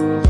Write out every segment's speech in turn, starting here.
Thank you.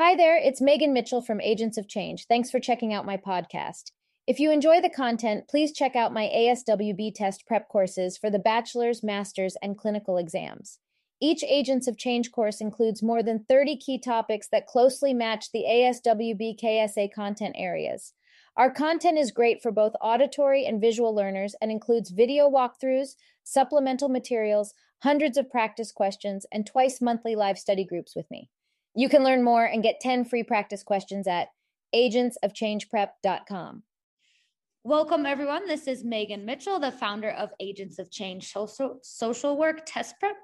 Hi there, it's Megan Mitchell from Agents of Change. Thanks for checking out my podcast. If you enjoy the content, please check out my ASWB test prep courses for the bachelor's, master's, and clinical exams. Each Agents of Change course includes more than 30 key topics that closely match the ASWB KSA content areas. Our content is great for both auditory and visual learners and includes video walkthroughs, supplemental materials, hundreds of practice questions, and twice monthly live study groups with me. You can learn more and get 10 free practice questions at agentsofchangeprep.com. Welcome, everyone. This is Megan Mitchell, the founder of Agents of Change Social, Work Test Prep.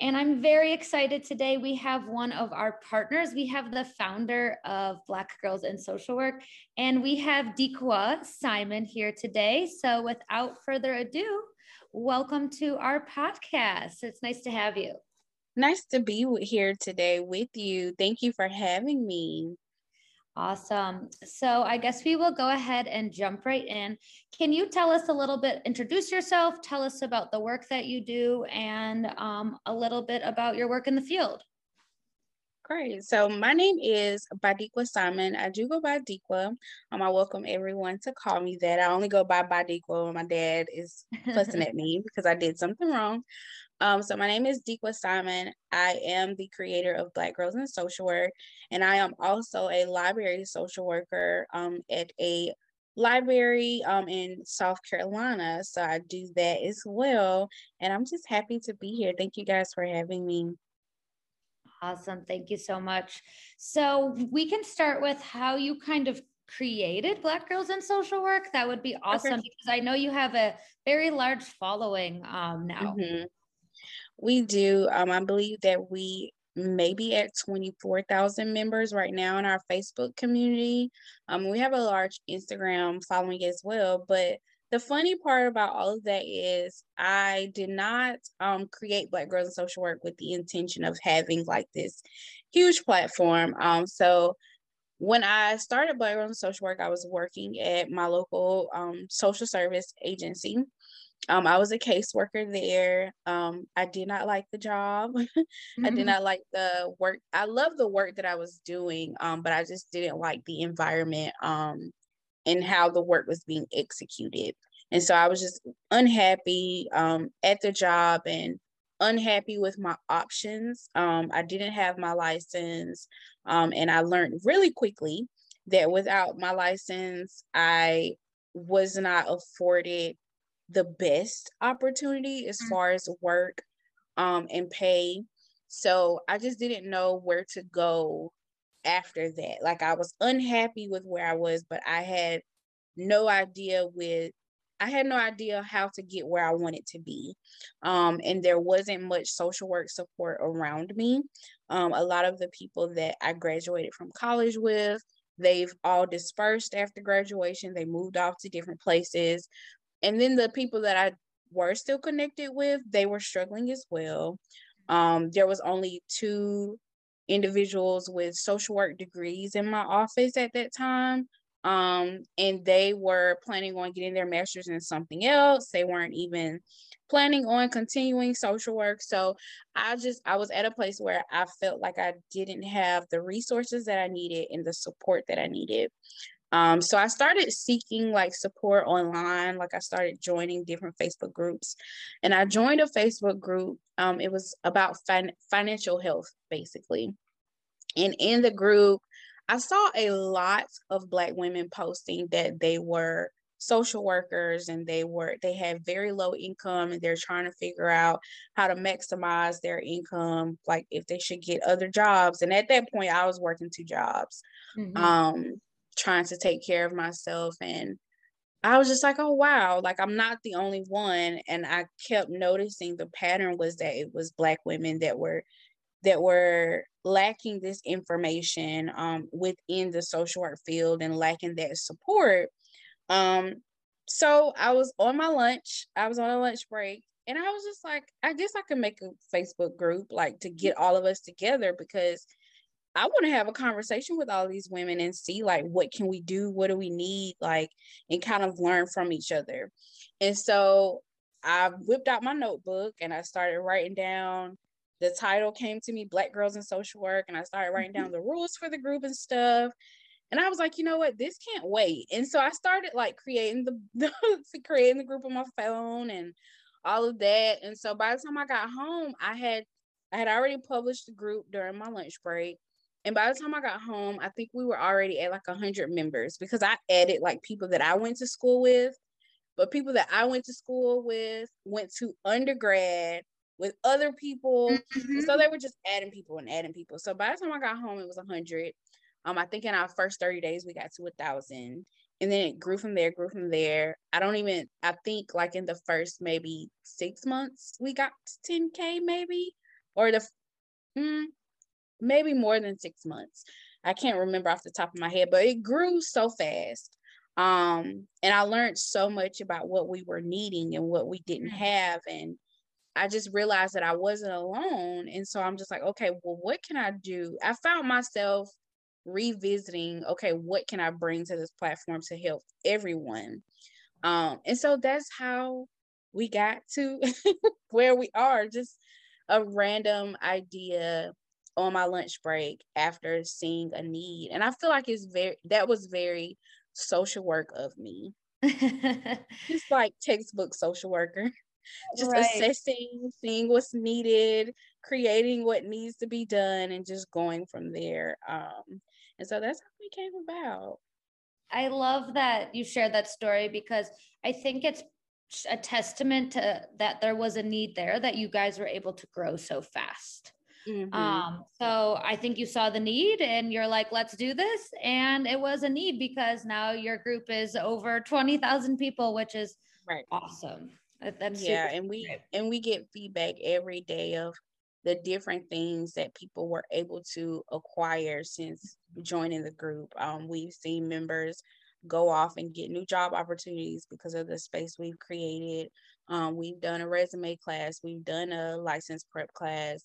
And I'm very excited today. We have one of our partners. We have the founder of Black Girls in Social Work, and we have Dikwa Simon here today. So, without further ado, welcome to our podcast. It's nice to have you. Nice to be here today with you. Thank you for having me. Awesome. So I guess we will go ahead and jump right in. Can you tell us a little bit, introduce yourself, tell us about the work that you do, and um, a little bit about your work in the field? Great. So my name is Badikwa Simon. I do go by Dikwa. Um, I welcome everyone to call me that. I only go by Badikwa when my dad is fussing at me because I did something wrong. Um, so my name is Dikwa Simon. I am the creator of Black Girls in Social Work, and I am also a library social worker um, at a library um, in South Carolina. So I do that as well, and I'm just happy to be here. Thank you guys for having me. Awesome. Thank you so much. So we can start with how you kind of created Black Girls in Social Work. That would be awesome okay. because I know you have a very large following um, now. Mm-hmm. We do. Um, I believe that we may be at 24,000 members right now in our Facebook community. Um, we have a large Instagram following as well. But the funny part about all of that is I did not um, create Black Girls in Social Work with the intention of having like this huge platform. Um, so when I started Black Girls in Social Work, I was working at my local um, social service agency. Um, I was a caseworker there. Um, I did not like the job. mm-hmm. I did not like the work. I love the work that I was doing, um, but I just didn't like the environment um, and how the work was being executed. And so I was just unhappy um, at the job and unhappy with my options. Um, I didn't have my license, um, and I learned really quickly that without my license, I was not afforded the best opportunity as mm. far as work um, and pay. So I just didn't know where to go after that. Like I was unhappy with where I was, but I had no idea with I had no idea how to get where I wanted to be. Um, and there wasn't much social work support around me. Um, a lot of the people that I graduated from college with, they've all dispersed after graduation. They moved off to different places and then the people that I were still connected with, they were struggling as well. Um, there was only two individuals with social work degrees in my office at that time. Um, and they were planning on getting their master's in something else. They weren't even planning on continuing social work. So I just I was at a place where I felt like I didn't have the resources that I needed and the support that I needed. Um, so I started seeking like support online. Like I started joining different Facebook groups, and I joined a Facebook group. Um, it was about fin- financial health, basically. And in the group, I saw a lot of Black women posting that they were social workers and they were they had very low income and they're trying to figure out how to maximize their income like if they should get other jobs and at that point i was working two jobs mm-hmm. um trying to take care of myself and I was just like, oh wow, like I'm not the only one. And I kept noticing the pattern was that it was black women that were that were lacking this information um, within the social work field and lacking that support. Um, so I was on my lunch, I was on a lunch break, and I was just like, I guess I could make a Facebook group like to get all of us together because I want to have a conversation with all these women and see like what can we do, what do we need, like, and kind of learn from each other. And so I whipped out my notebook and I started writing down the title came to me black girls in social work and i started writing down mm-hmm. the rules for the group and stuff. And i was like you know what? This can't wait. And so i started like creating the, the creating the group on my phone and all of that. And so by the time i got home i had i had already published the group during my lunch break and by the time i got home i think we were already at like 100 members because i added like people that i went to school with but people that i went to school with went to undergrad with other people. Mm-hmm. So they were just adding people and adding people. So by the time I got home, it was a hundred. Um, I think in our first 30 days we got to a thousand. And then it grew from there, grew from there. I don't even I think like in the first maybe six months we got to 10k maybe. Or the mm, maybe more than six months. I can't remember off the top of my head, but it grew so fast. Um, and I learned so much about what we were needing and what we didn't mm. have and I just realized that I wasn't alone. And so I'm just like, okay, well, what can I do? I found myself revisiting, okay, what can I bring to this platform to help everyone? Um, and so that's how we got to where we are, just a random idea on my lunch break after seeing a need. And I feel like it's very that was very social work of me. just like textbook social worker just right. assessing, seeing what's needed, creating what needs to be done, and just going from there. Um, and so that's how we came about. I love that you shared that story because I think it's a testament to that there was a need there that you guys were able to grow so fast. Mm-hmm. Um, so I think you saw the need and you're like, let's do this. And it was a need because now your group is over 20,000 people, which is right. awesome. That's yeah, and we great. and we get feedback every day of the different things that people were able to acquire since joining the group. Um, we've seen members go off and get new job opportunities because of the space we've created. Um, we've done a resume class, we've done a license prep class,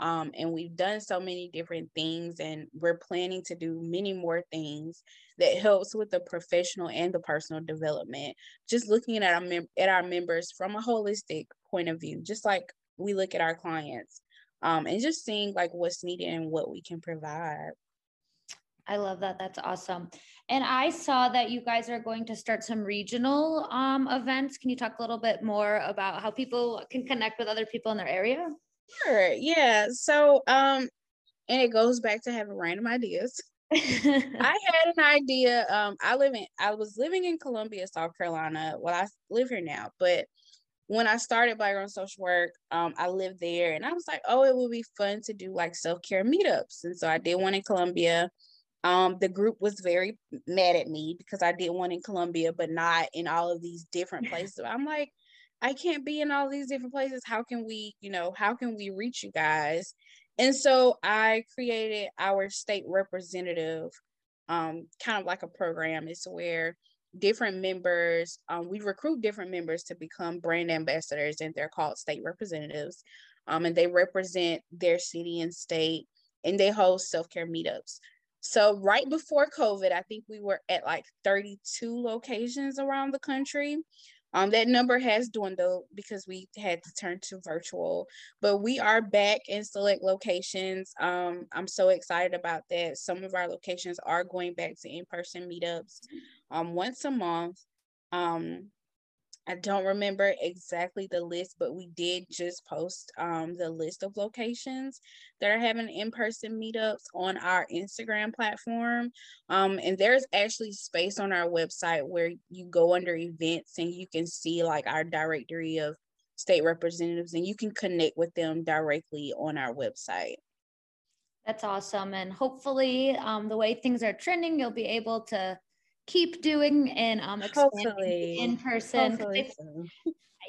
um, and we've done so many different things, and we're planning to do many more things that helps with the professional and the personal development. Just looking at our mem- at our members from a holistic point of view, just like we look at our clients, um, and just seeing like what's needed and what we can provide. I love that. That's awesome. And I saw that you guys are going to start some regional um, events. Can you talk a little bit more about how people can connect with other people in their area? Sure. Yeah. So, um, and it goes back to having random ideas. I had an idea. Um, I live in I was living in Columbia, South Carolina. Well, I live here now, but when I started Black Girl Social Work, um, I lived there and I was like, oh, it would be fun to do like self-care meetups. And so I did one in Columbia. Um, the group was very mad at me because I did one in Columbia, but not in all of these different places. I'm like, I can't be in all these different places. How can we, you know, how can we reach you guys? And so I created our state representative, um, kind of like a program. It's where different members, um, we recruit different members to become brand ambassadors, and they're called state representatives. Um, and they represent their city and state, and they host self care meetups. So right before COVID, I think we were at like 32 locations around the country. Um, that number has dwindled because we had to turn to virtual, but we are back in select locations. Um, I'm so excited about that. Some of our locations are going back to in-person meetups um, once a month. Um, I don't remember exactly the list, but we did just post um, the list of locations that are having in-person meetups on our Instagram platform. Um, and there's actually space on our website where you go under events and you can see like our directory of state representatives and you can connect with them directly on our website. That's awesome. And hopefully um, the way things are trending, you'll be able to keep doing and um expanding in person.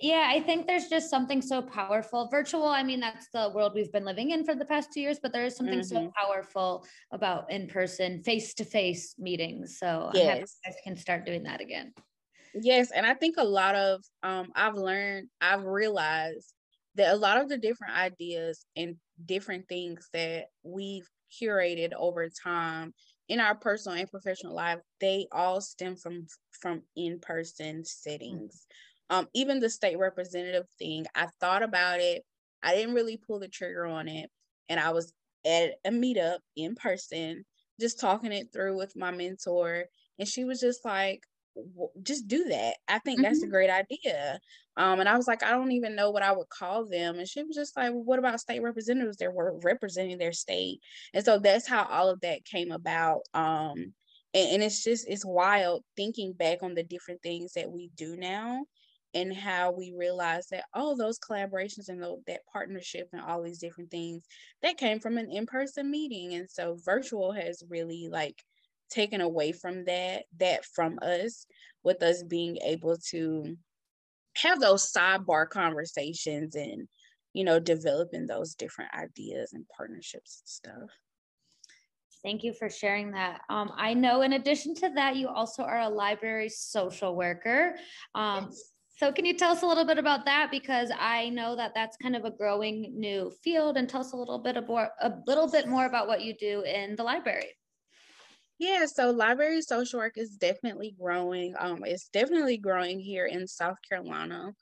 yeah, I think there's just something so powerful. Virtual, I mean, that's the world we've been living in for the past two years, but there is something mm-hmm. so powerful about in person, face to face meetings. So yes. I hope you guys can start doing that again. Yes, and I think a lot of um I've learned, I've realized that a lot of the different ideas and different things that we've curated over time in our personal and professional life, they all stem from from in-person settings. Um, even the state representative thing, I thought about it. I didn't really pull the trigger on it. And I was at a meetup in person, just talking it through with my mentor. And she was just like, just do that. I think mm-hmm. that's a mm-hmm. great idea. Um, and I was like, I don't even know what I would call them. And she was just like, well, what about state representatives that were representing their state? And so that's how all of that came about. Um, and, and it's just, it's wild thinking back on the different things that we do now and how we realize that oh those collaborations and the, that partnership and all these different things that came from an in-person meeting and so virtual has really like taken away from that that from us with us being able to have those sidebar conversations and you know developing those different ideas and partnerships and stuff Thank you for sharing that. Um, I know in addition to that, you also are a library social worker. Um, yes. So can you tell us a little bit about that? Because I know that that's kind of a growing new field and tell us a little bit more, a little bit more about what you do in the library. Yeah, so library social work is definitely growing. Um, it's definitely growing here in South Carolina.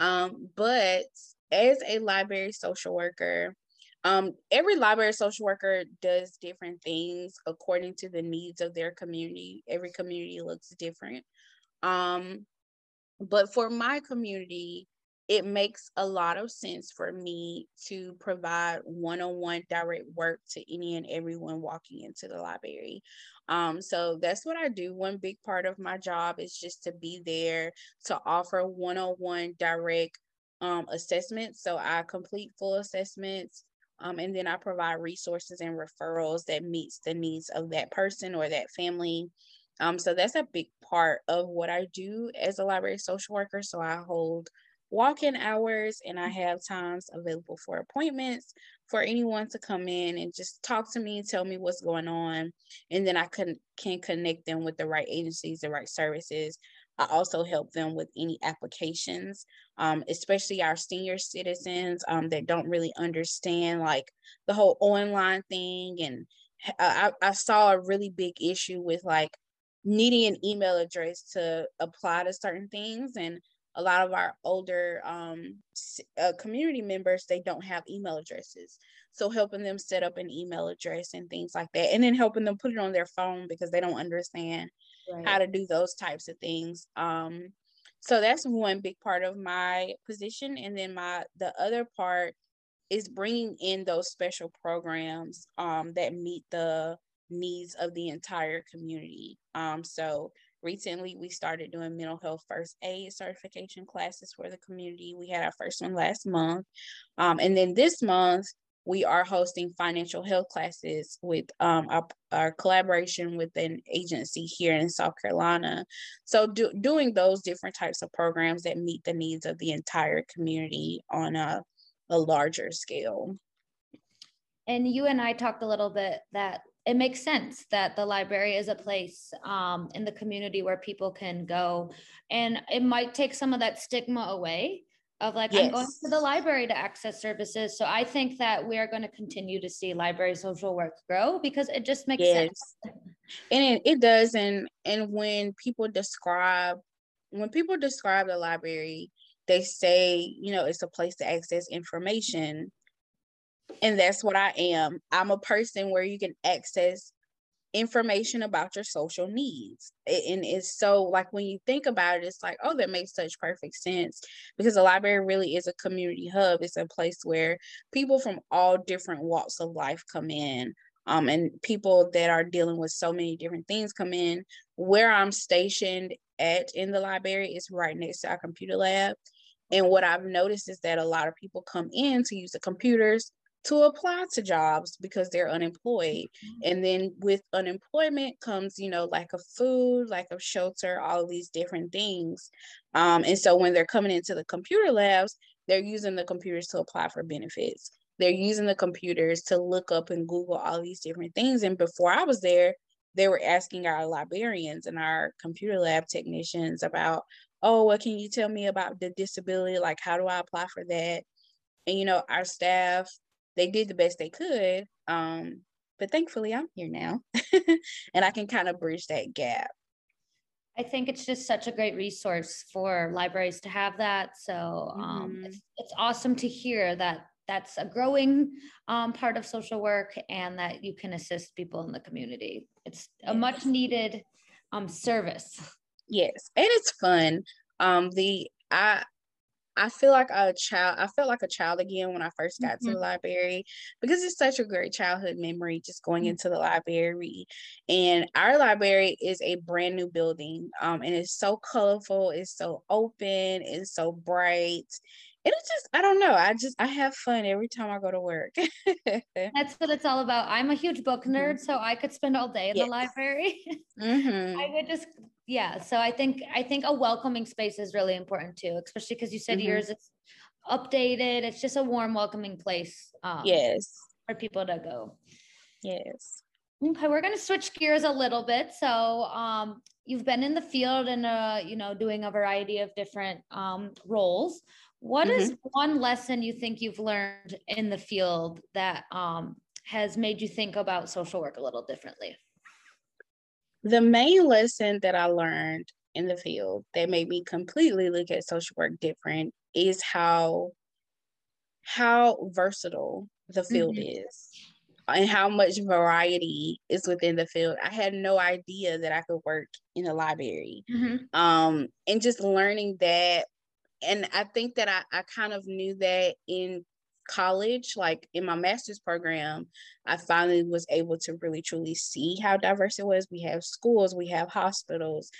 Um, but as a library social worker, um, every library social worker does different things according to the needs of their community. Every community looks different. Um, but for my community, it makes a lot of sense for me to provide one-on-one direct work to any and everyone walking into the library. Um, so that's what i do. One big part of my job is just to be there to offer one-on-one direct um, assessments. So i complete full assessments um, and then i provide resources and referrals that meets the needs of that person or that family. Um, so that's a big part of what i do as a library social worker. So i hold walk-in hours and I have times available for appointments for anyone to come in and just talk to me, tell me what's going on, and then I can can connect them with the right agencies, the right services. I also help them with any applications, um, especially our senior citizens um, that don't really understand like the whole online thing. And I, I saw a really big issue with like needing an email address to apply to certain things and a lot of our older um, uh, community members they don't have email addresses so helping them set up an email address and things like that and then helping them put it on their phone because they don't understand right. how to do those types of things um, so that's one big part of my position and then my the other part is bringing in those special programs um, that meet the needs of the entire community um, so recently we started doing mental health first aid certification classes for the community. We had our first one last month. Um, and then this month we are hosting financial health classes with um, our, our, collaboration with an agency here in south carolina. So do, doing those different types of programs that meet the needs of the entire community on a, a larger scale. And you and i talked a little bit that it makes sense that the library is a place um, in the community where people can go. And it might take some of that stigma away of like yes. i'm going to the library to access services. So i think that we are going to continue to see library social work grow because it just makes yes. sense. And it, it does. And and when people describe when people describe the library they say you know it's a place to access information and that's what I am. I'm a person where you can access information about your social needs. And it's so like when you think about it, it's like, oh, that makes such perfect sense because the library really is a community hub. It's a place where people from all different walks of life come in. Um, and people that are dealing with so many different things come in. Where I'm stationed at in the library is right next to our computer lab. And what I've noticed is that a lot of people come in to use the computers to apply to jobs because they're unemployed. Mm-hmm. And then with unemployment comes, you know, lack of food, lack of shelter, all of these different things. Um, and so when they're coming into the computer labs, they're using the computers to apply for benefits. They're using the computers to look up and Google all these different things. And before I was there, they were asking our librarians and our computer lab technicians about, oh, what can you tell me about the disability? Like, how do I apply for that? And, you know, our staff, they did the best they could. Um, but thankfully, I'm here now and I can kind of bridge that gap. I think it's just such a great resource for libraries to have that. So um, mm-hmm. it's, it's awesome to hear that that's a growing um, part of social work and that you can assist people in the community. It's a much needed um, service. Yes, and it's fun. Um, the I I feel like a child. I felt like a child again when I first got mm-hmm. to the library because it's such a great childhood memory just going mm-hmm. into the library. And our library is a brand new building, um, and it's so colorful. It's so open. It's so bright it's just I don't know. I just I have fun every time I go to work. That's what it's all about. I'm a huge book mm-hmm. nerd, mm-hmm. so I could spend all day in yes. the library. Mm-hmm. I would just yeah. So I think I think a welcoming space is really important too, especially because you said mm-hmm. yours is updated. It's just a warm, welcoming place. Um, yes, for people to go. Yes. Okay, we're going to switch gears a little bit. So, um, you've been in the field and uh, you know doing a variety of different um, roles. What mm-hmm. is one lesson you think you've learned in the field that um, has made you think about social work a little differently? The main lesson that I learned in the field that made me completely look at social work different is how how versatile the field mm-hmm. is and how much variety is within the field. I had no idea that I could work in a library. Mm-hmm. Um, and just learning that and I think that I, I kind of knew that in college, like in my master's program, I finally was able to really truly see how diverse it was. We have schools, we have hospitals.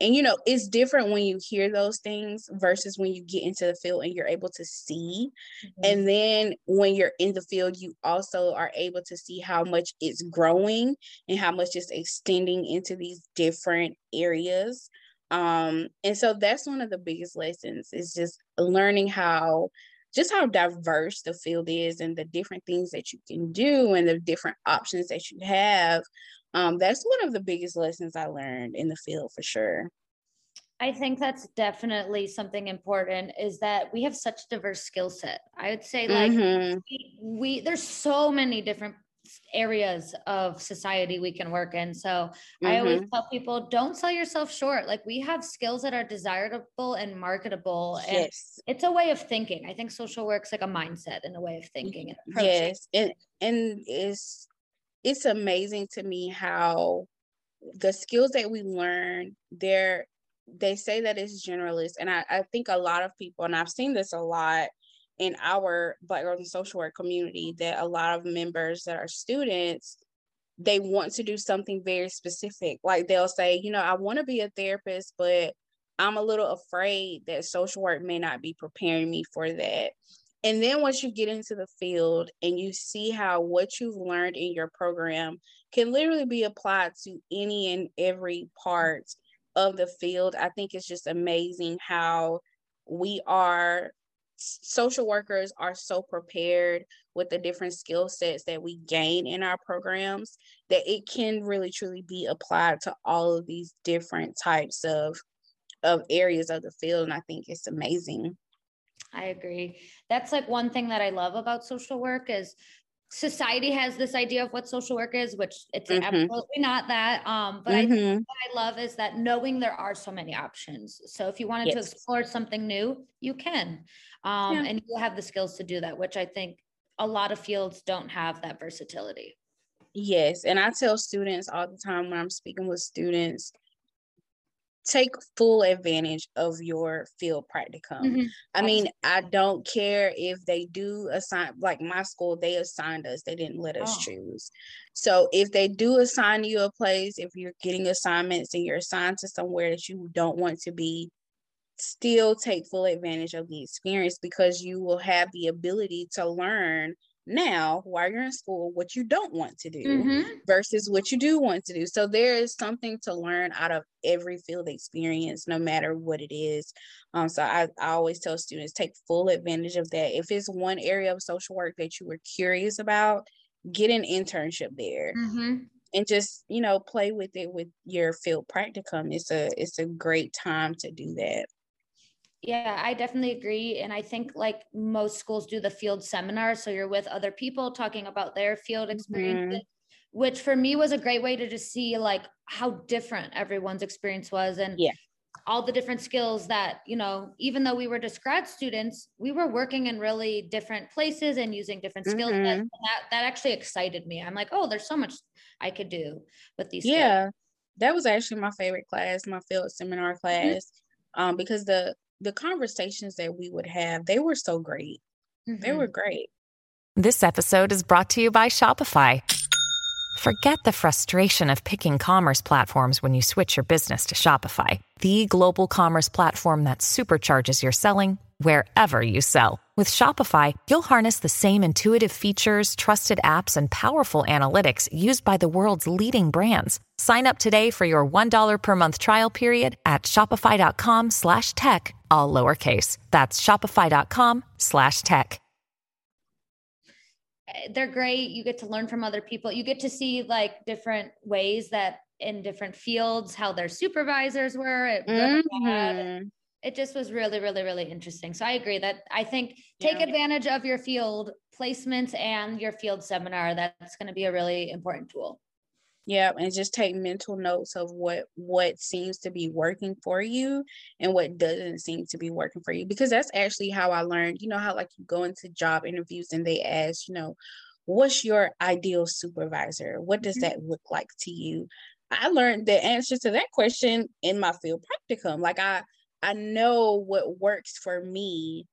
And you know, it's different when you hear those things versus when you get into the field and you're able to see. Mm-hmm. And then when you're in the field, you also are able to see how much it's growing and how much it's extending into these different areas um and so that's one of the biggest lessons is just learning how just how diverse the field is and the different things that you can do and the different options that you have um that's one of the biggest lessons i learned in the field for sure I think that's definitely something important is that we have such diverse skill set. I would say like mm-hmm. we, we, there's so many different areas of society we can work in. So mm-hmm. I always mm-hmm. tell people don't sell yourself short. Like we have skills that are desirable and marketable. And yes. it's a way of thinking. I think social work's like a mindset and a way of thinking. And yes. And and it's it's amazing to me how the skills that we learn, they're they say that it's generalist. And I, I think a lot of people, and I've seen this a lot in our Black Girls in Social Work community that a lot of members that are students, they want to do something very specific. Like they'll say, you know, I want to be a therapist, but I'm a little afraid that social work may not be preparing me for that. And then once you get into the field and you see how what you've learned in your program can literally be applied to any and every part of the field, I think it's just amazing how we are social workers are so prepared with the different skill sets that we gain in our programs that it can really truly be applied to all of these different types of of areas of the field and i think it's amazing i agree that's like one thing that i love about social work is society has this idea of what social work is, which it's mm-hmm. absolutely not that. Um, but mm-hmm. I think what I love is that knowing there are so many options. So if you wanted yes. to explore something new, you can. Um, yeah. and you have the skills to do that, which I think a lot of fields don't have that versatility. Yes. And I tell students all the time when I'm speaking with students, take full advantage of your field practicum. Mm-hmm. I mean, I don't care if they do assign like my school, they assigned us, they didn't let us oh. choose. So if they do assign you a place, if you're getting assignments and you're assigned to somewhere that you don't want to be, still take full advantage of the experience because you will have the ability to learn now while you're in school what you don't want to do mm-hmm. versus what you do want to do. So there is something to learn out of every field experience no matter what it is. Um, so I, I always tell students take full advantage of that. If it's one area of social work that you were curious about get an internship there mm-hmm. and just you know play with it with your field practicum. It's a it's a great time to do that yeah, I definitely agree. And I think like most schools do the field seminar. So you're with other people talking about their field experience, mm-hmm. which for me was a great way to just see like how different everyone's experience was and yeah. all the different skills that, you know, even though we were just grad students, we were working in really different places and using different skills. Mm-hmm. That, that actually excited me. I'm like, oh, there's so much I could do with these. Yeah. Skills. That was actually my favorite class, my field seminar mm-hmm. class. Mm-hmm. Um, because the the conversations that we would have, they were so great. Mm-hmm. They were great. This episode is brought to you by Shopify. Forget the frustration of picking commerce platforms when you switch your business to Shopify, the global commerce platform that supercharges your selling wherever you sell. With Shopify, you'll harness the same intuitive features, trusted apps, and powerful analytics used by the world's leading brands. Sign up today for your $1 per month trial period at shopify.com slash tech, all lowercase. That's shopify.com slash tech. They're great. You get to learn from other people. You get to see like different ways that in different fields, how their supervisors were. Mm-hmm it just was really really really interesting. So i agree that i think take yeah. advantage of your field placements and your field seminar. That's going to be a really important tool. Yeah and just take mental notes of what what seems to be working for you and what doesn't seem to be working for you. Because that's actually how i learned you know how like you go into job interviews and they ask you know what's your ideal supervisor? What does mm-hmm. that look like to you? I learned the answer to that question in my field practicum. Like i I know what works for me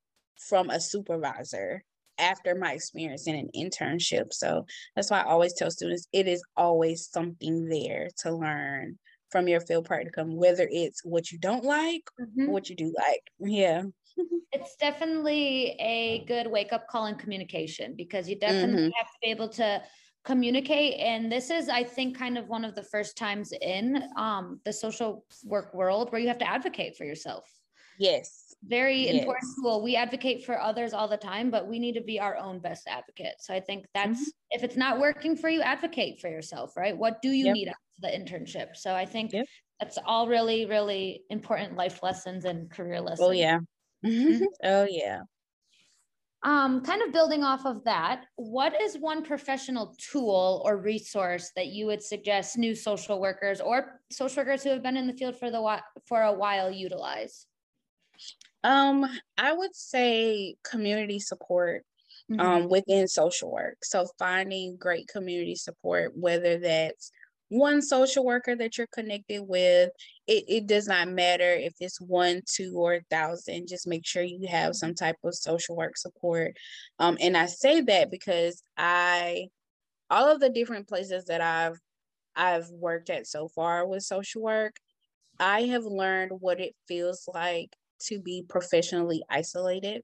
from a supervisor after my experience in an internship. So that's why I always tell students it is always something there to learn from your field practicum, whether it's what you don't like mm-hmm. what you do like. Yeah. it's definitely a good wake up call in communication because you definitely mm-hmm. have to be able to communicate and this is i think kind of one of the first times in um, the social work world where you have to advocate for yourself yes very yes. important tool we advocate for others all the time but we need to be our own best advocate so i think that's mm-hmm. if it's not working for you advocate for yourself right what do you yep. need after the internship so i think yep. that's all really really important life lessons and career oh, lessons oh yeah mm-hmm. oh yeah um, kind of building off of that, what is one professional tool or resource that you would suggest new social workers or social workers who have been in the field for the for a while utilize? Um, I would say community support mm-hmm. um, within social work. So finding great community support, whether that's one social worker that you're connected with. It, it does not matter if it's one, two, or a thousand. Just make sure you have some type of social work support. Um, and I say that because I, all of the different places that I've I've worked at so far with social work, I have learned what it feels like to be professionally isolated.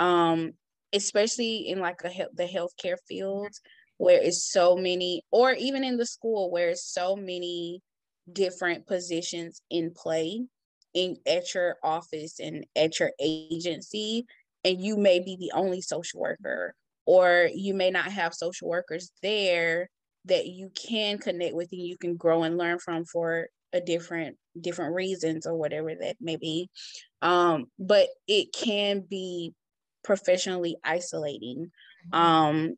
Um, especially in like a the healthcare field where it's so many, or even in the school where it's so many different positions in play in at your office and at your agency, and you may be the only social worker, or you may not have social workers there that you can connect with and you can grow and learn from for a different different reasons or whatever that may be um but it can be professionally isolating mm-hmm. um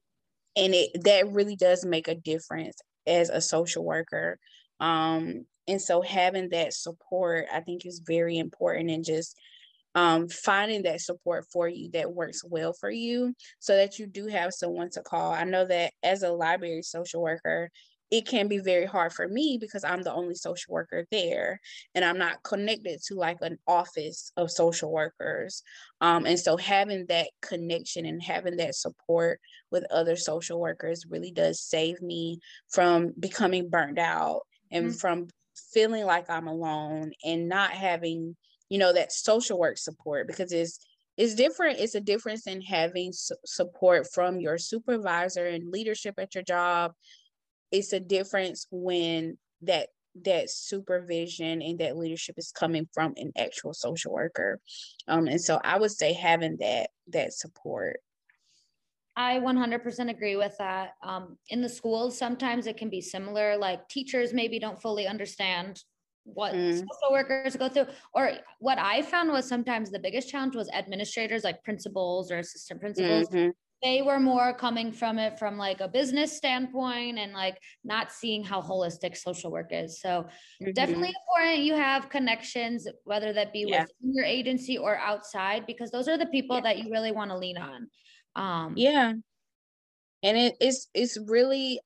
and it that really does make a difference as a social worker um and so having that support i think is very important and just um, finding that support for you that works well for you so that you do have someone to call. I know that as a library social worker, it can be very hard for me because I'm the only social worker there and I'm not connected to like an office of social workers. Um, and so having that connection and having that support with other social workers really does save me from becoming burned out and mm-hmm. from feeling like I'm alone and not having, you know, that social work support because it's it's different it's a difference in having su- support from your supervisor and leadership at your job it's a difference when that that supervision and that leadership is coming from an actual social worker um and so i would say having that that support I 100% agree with that. Um, in the schools, sometimes it can be similar. Like teachers maybe don't fully understand what mm. social workers go through. Or what I found was sometimes the biggest challenge was administrators, like principals or assistant principals. Mm-hmm. They were more coming from it from like a business standpoint and like not seeing how holistic social work is. So mm-hmm. definitely important you have connections, whether that be yeah. within your agency or outside, because those are the people yeah. that you really want to lean on. Um, yeah, and it is it's really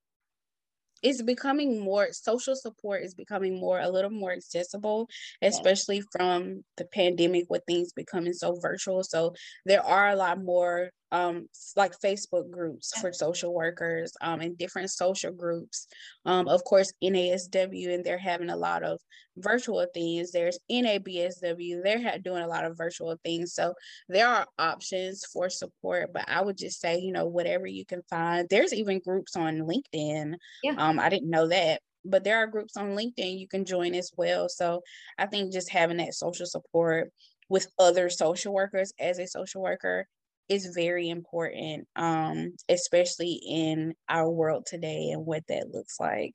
it's becoming more social support is becoming more a little more accessible especially from the pandemic with things becoming so virtual so there are a lot more um like facebook groups for social workers um and different social groups. Um of course nasw and they're having a lot of virtual things. There's nabsw they're ha- doing a lot of virtual things. So there are options for support but i would just say you know whatever you can find. There's even groups on linkedin. Yeah. um i didn't know that but there are groups on linkedin you can join as well. So i think just having that social support with other social workers as a social worker is very important, um, especially in our world today and what that looks like.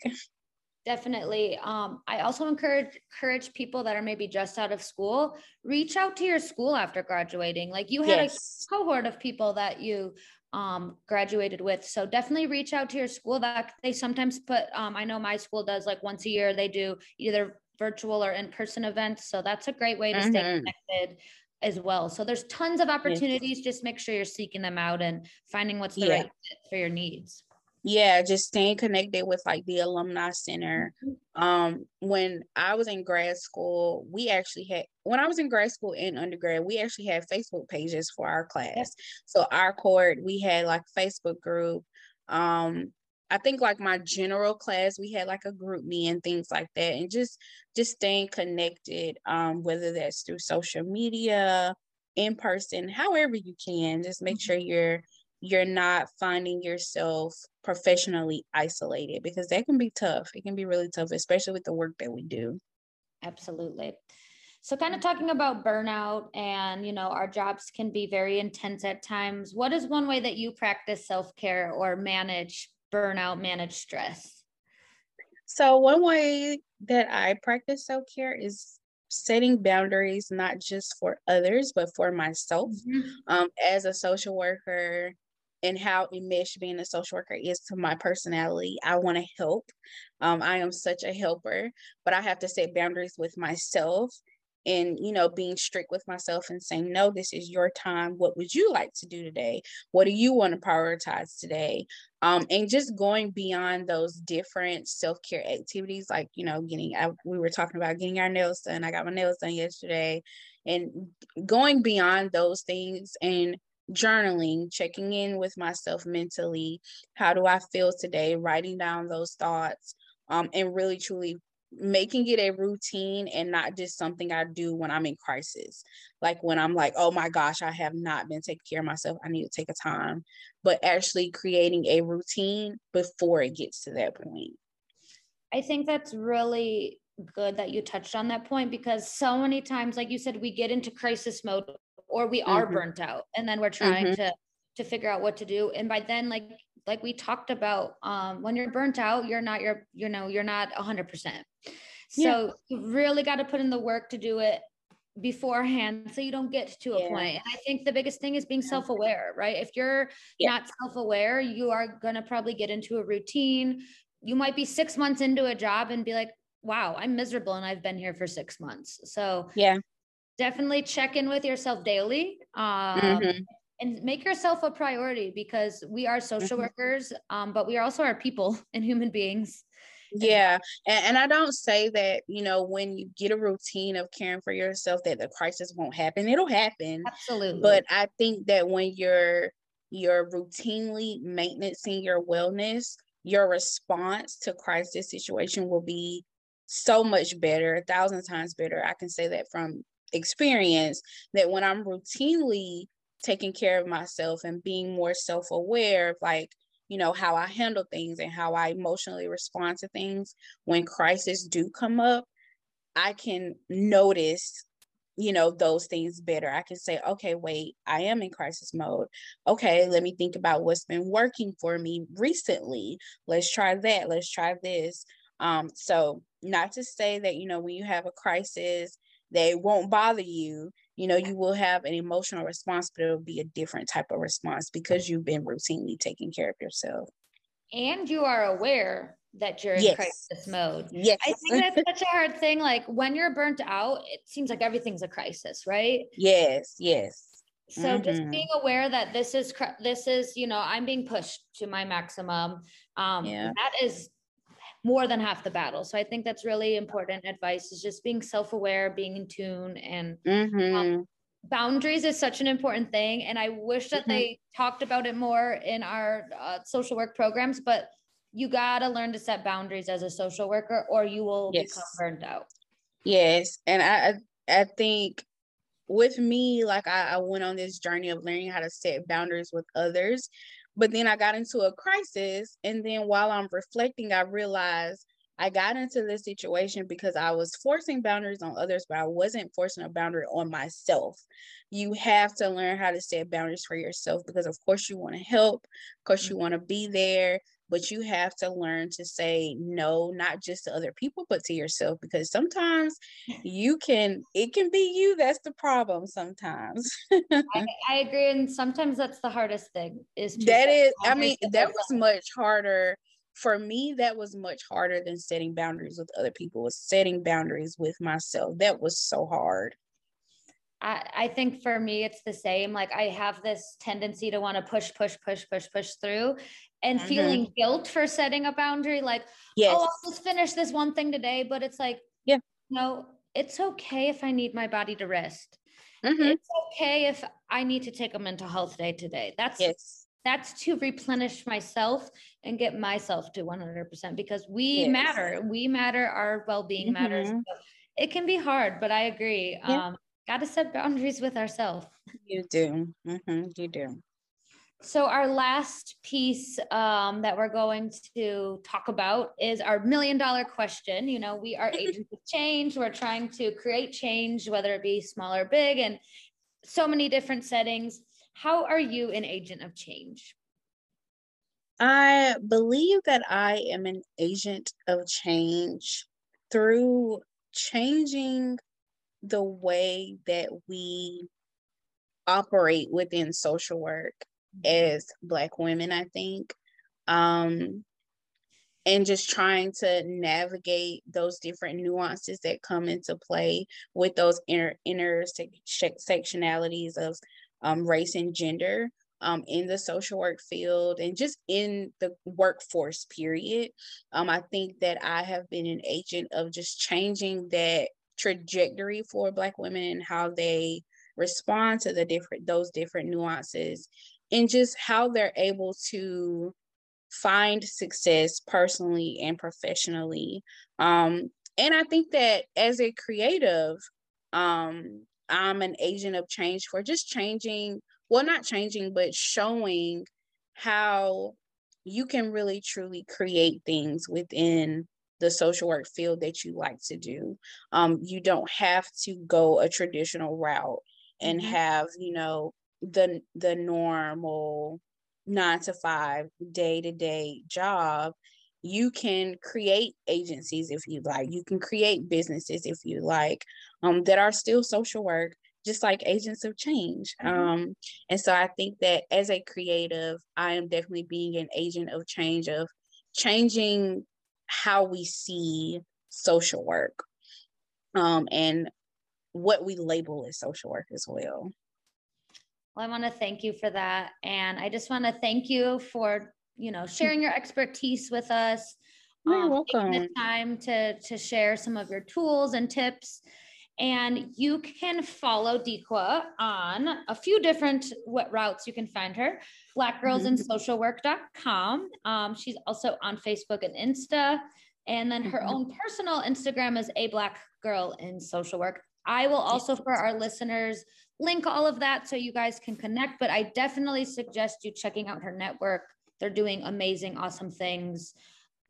Definitely. Um, I also encourage encourage people that are maybe just out of school, reach out to your school after graduating. Like you had yes. a cohort of people that you um, graduated with. So definitely reach out to your school. That they sometimes put. Um, I know my school does like once a year. They do either virtual or in person events. So that's a great way to mm-hmm. stay connected as well. So there's tons of opportunities. Just make sure you're seeking them out and finding what's the yeah. right fit for your needs. Yeah, just staying connected with like the alumni center. Mm-hmm. Um, when I was in grad school, we actually had when I was in grad school and undergrad, we actually had Facebook pages for our class. So our court, we had like Facebook group. Um, I think like my general class, we had like a GroupMe and things like that, and just just staying connected, um, whether that's through social media, in person, however you can. Just make mm-hmm. sure you're you're not finding yourself professionally isolated because that can be tough. It can be really tough, especially with the work that we do. Absolutely. So kind of talking about burnout and, you know, our jobs can be very intense at times. What is one way that you practice self-care or manage burnout, manage stress? So, one way that I practice self care is setting boundaries, not just for others, but for myself. Mm-hmm. Um, as a social worker, and how enmeshed being a social worker is to my personality. I want to help. Um, I am such a helper, but I have to set boundaries with myself and you know being strict with myself and saying no this is your time. What would you like to do today? What do you want to prioritize today? Um and just going beyond those different self-care activities like you know getting I, we were talking about getting our nails done. I got my nails done yesterday. And going beyond those things and journaling checking in with myself mentally. How do i feel today? Writing down those thoughts um, and really truly making it a routine and not just something I do when I'm in crisis. Like when I'm like, oh my gosh, I have not been taking care of myself. I need to take a time, but actually creating a routine before it gets to that point. I think that's really good that you touched on that point because so many times, like you said, we get into crisis mode or we are mm-hmm. burnt out and then we're trying mm-hmm. to to figure out what to do and by then like like we talked about um, when you're burnt out you're not your you know you're not 100% so yeah. you really got to put in the work to do it beforehand so you don't get to a yeah. point. and i think the biggest thing is being self-aware right if you're yeah. not self-aware you are going to probably get into a routine you might be six months into a job and be like wow i'm miserable and i've been here for six months so yeah definitely check in with yourself daily um, mm-hmm and make yourself a priority because we are social mm-hmm. workers um, but we are also our people and human beings yeah and, and i don't say that you know when you get a routine of caring for yourself that the crisis won't happen it'll happen. Absolutely. But i think that when you're you're routinely maintaining your wellness your response to crisis situation will be so much better a thousand times better. I can say that from experience that when I'm routinely taking care of myself and being more self-aware of like you know how i handle things and how i emotionally respond to things when crises do come up i can notice you know those things better. I can say okay wait i am in crisis mode. Okay let me think about what's been working for me recently. Let's try that. Let's try this. Um so not to say that you know when you have a crisis they won't bother you you know you will have an emotional response but it'll be a different type of response because you've been routinely taking care of yourself. And you are aware that you're in crisis mode. Yes. I think that's such a hard thing like when you're burnt out it seems like everything's a crisis right? Yes yes. So mm-hmm. just being aware that this is this is you know i'm being pushed to my maximum. Um yeah. that is more than half the battle. So I think that's really important advice is just being self-aware, being in tune and mm-hmm. um, boundaries is such an important thing. And I wish that mm-hmm. they talked about it more in our uh, social work programs, but you got to learn to set boundaries as a social worker or you will yes. become burned out. Yes. And I, I think with me, like I, I went on this journey of learning how to set boundaries with others but then I got into a crisis. And then while I'm reflecting, I realized I got into this situation because I was forcing boundaries on others, but I wasn't forcing a boundary on myself. You have to learn how to set boundaries for yourself because, of course, you want to help, of course, you mm-hmm. want to be there, but you have to learn to say no not just to other people but to yourself because sometimes you can it can be you that's the problem sometimes. I, I, agree and sometimes that's the hardest thing is that is i mean that was much harder for me that was much harder than setting boundaries with other people was setting boundaries with myself that was so hard I, I think for me it's the same like i have this tendency to want to push push push push push through and mm-hmm. feeling guilt for setting a boundary like yes. oh i'll just finish this one thing today but it's like yeah no it's okay if i need my body to rest mm-hmm. it's okay if i need to take a mental health day today that's yes. that's to replenish myself and get myself to 100% because we yes. matter we matter our well-being mm-hmm. matters so it can be hard but i agree yeah. um got to set boundaries with ourselves you do mm-hmm. you do so, our last piece um, that we're going to talk about is our million dollar question. You know, we are agents of change. We're trying to create change, whether it be small or big, and so many different settings. How are you an agent of change? I believe that I am an agent of change through changing the way that we operate within social work as black women i think um and just trying to navigate those different nuances that come into play with those inner intersectionalities of um, race and gender um, in the social work field and just in the workforce period. Um, i think that i have been an agent of just changing that trajectory for black women and how they respond to the different those different nuances and just how they're able to find success personally and professionally. Um, and I think that as a creative, um, I'm an agent of change for just changing, well, not changing, but showing how you can really truly create things within the social work field that you like to do. Um, you don't have to go a traditional route and mm-hmm. have, you know, the the normal nine to five day to day job you can create agencies if you like you can create businesses if you like um, that are still social work just like agents of change mm-hmm. um, and so i think that as a creative i am definitely being an agent of change of changing how we see social work um, and what we label as social work as well well, I want to thank you for that. And I just want to thank you for, you know, sharing your expertise with us. You're um, welcome. The time to, to share some of your tools and tips. And you can follow Dequa on a few different what routes you can find her. Blackgirlsinsocialwork.com. Um, she's also on Facebook and Insta. And then her mm-hmm. own personal Instagram is a black girl in social work. I will also, for our listeners, link all of that so you guys can connect. But I definitely suggest you checking out her network. They're doing amazing, awesome things.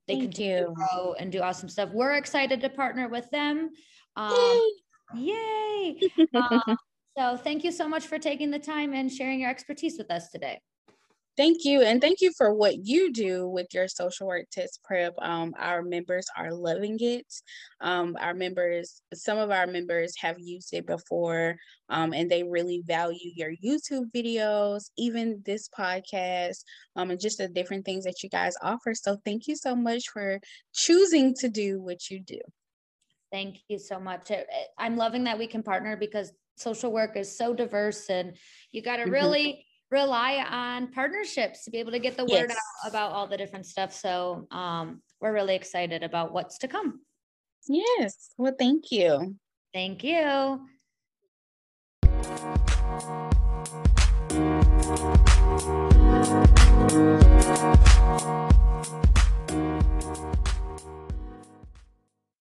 They Thank continue you. to grow and do awesome stuff. We're excited to partner with them. Um, yay! Um, so thank you so much for taking the time and sharing your expertise with us today. Thank you. And thank you for what you do with your social work test prep. Um, our members are loving it. Um, our members, some of our members have used it before um, and they really value your YouTube videos, even this podcast, um, and just the different things that you guys offer. So thank you so much for choosing to do what you do. Thank you so much. I'm loving that we can partner because social work is so diverse and you got to Mhm. really rely on partnerships to be able to get the word out about all the different stuff. So um, we're really excited about what's to come. Yes. Well, thank you. Thank you.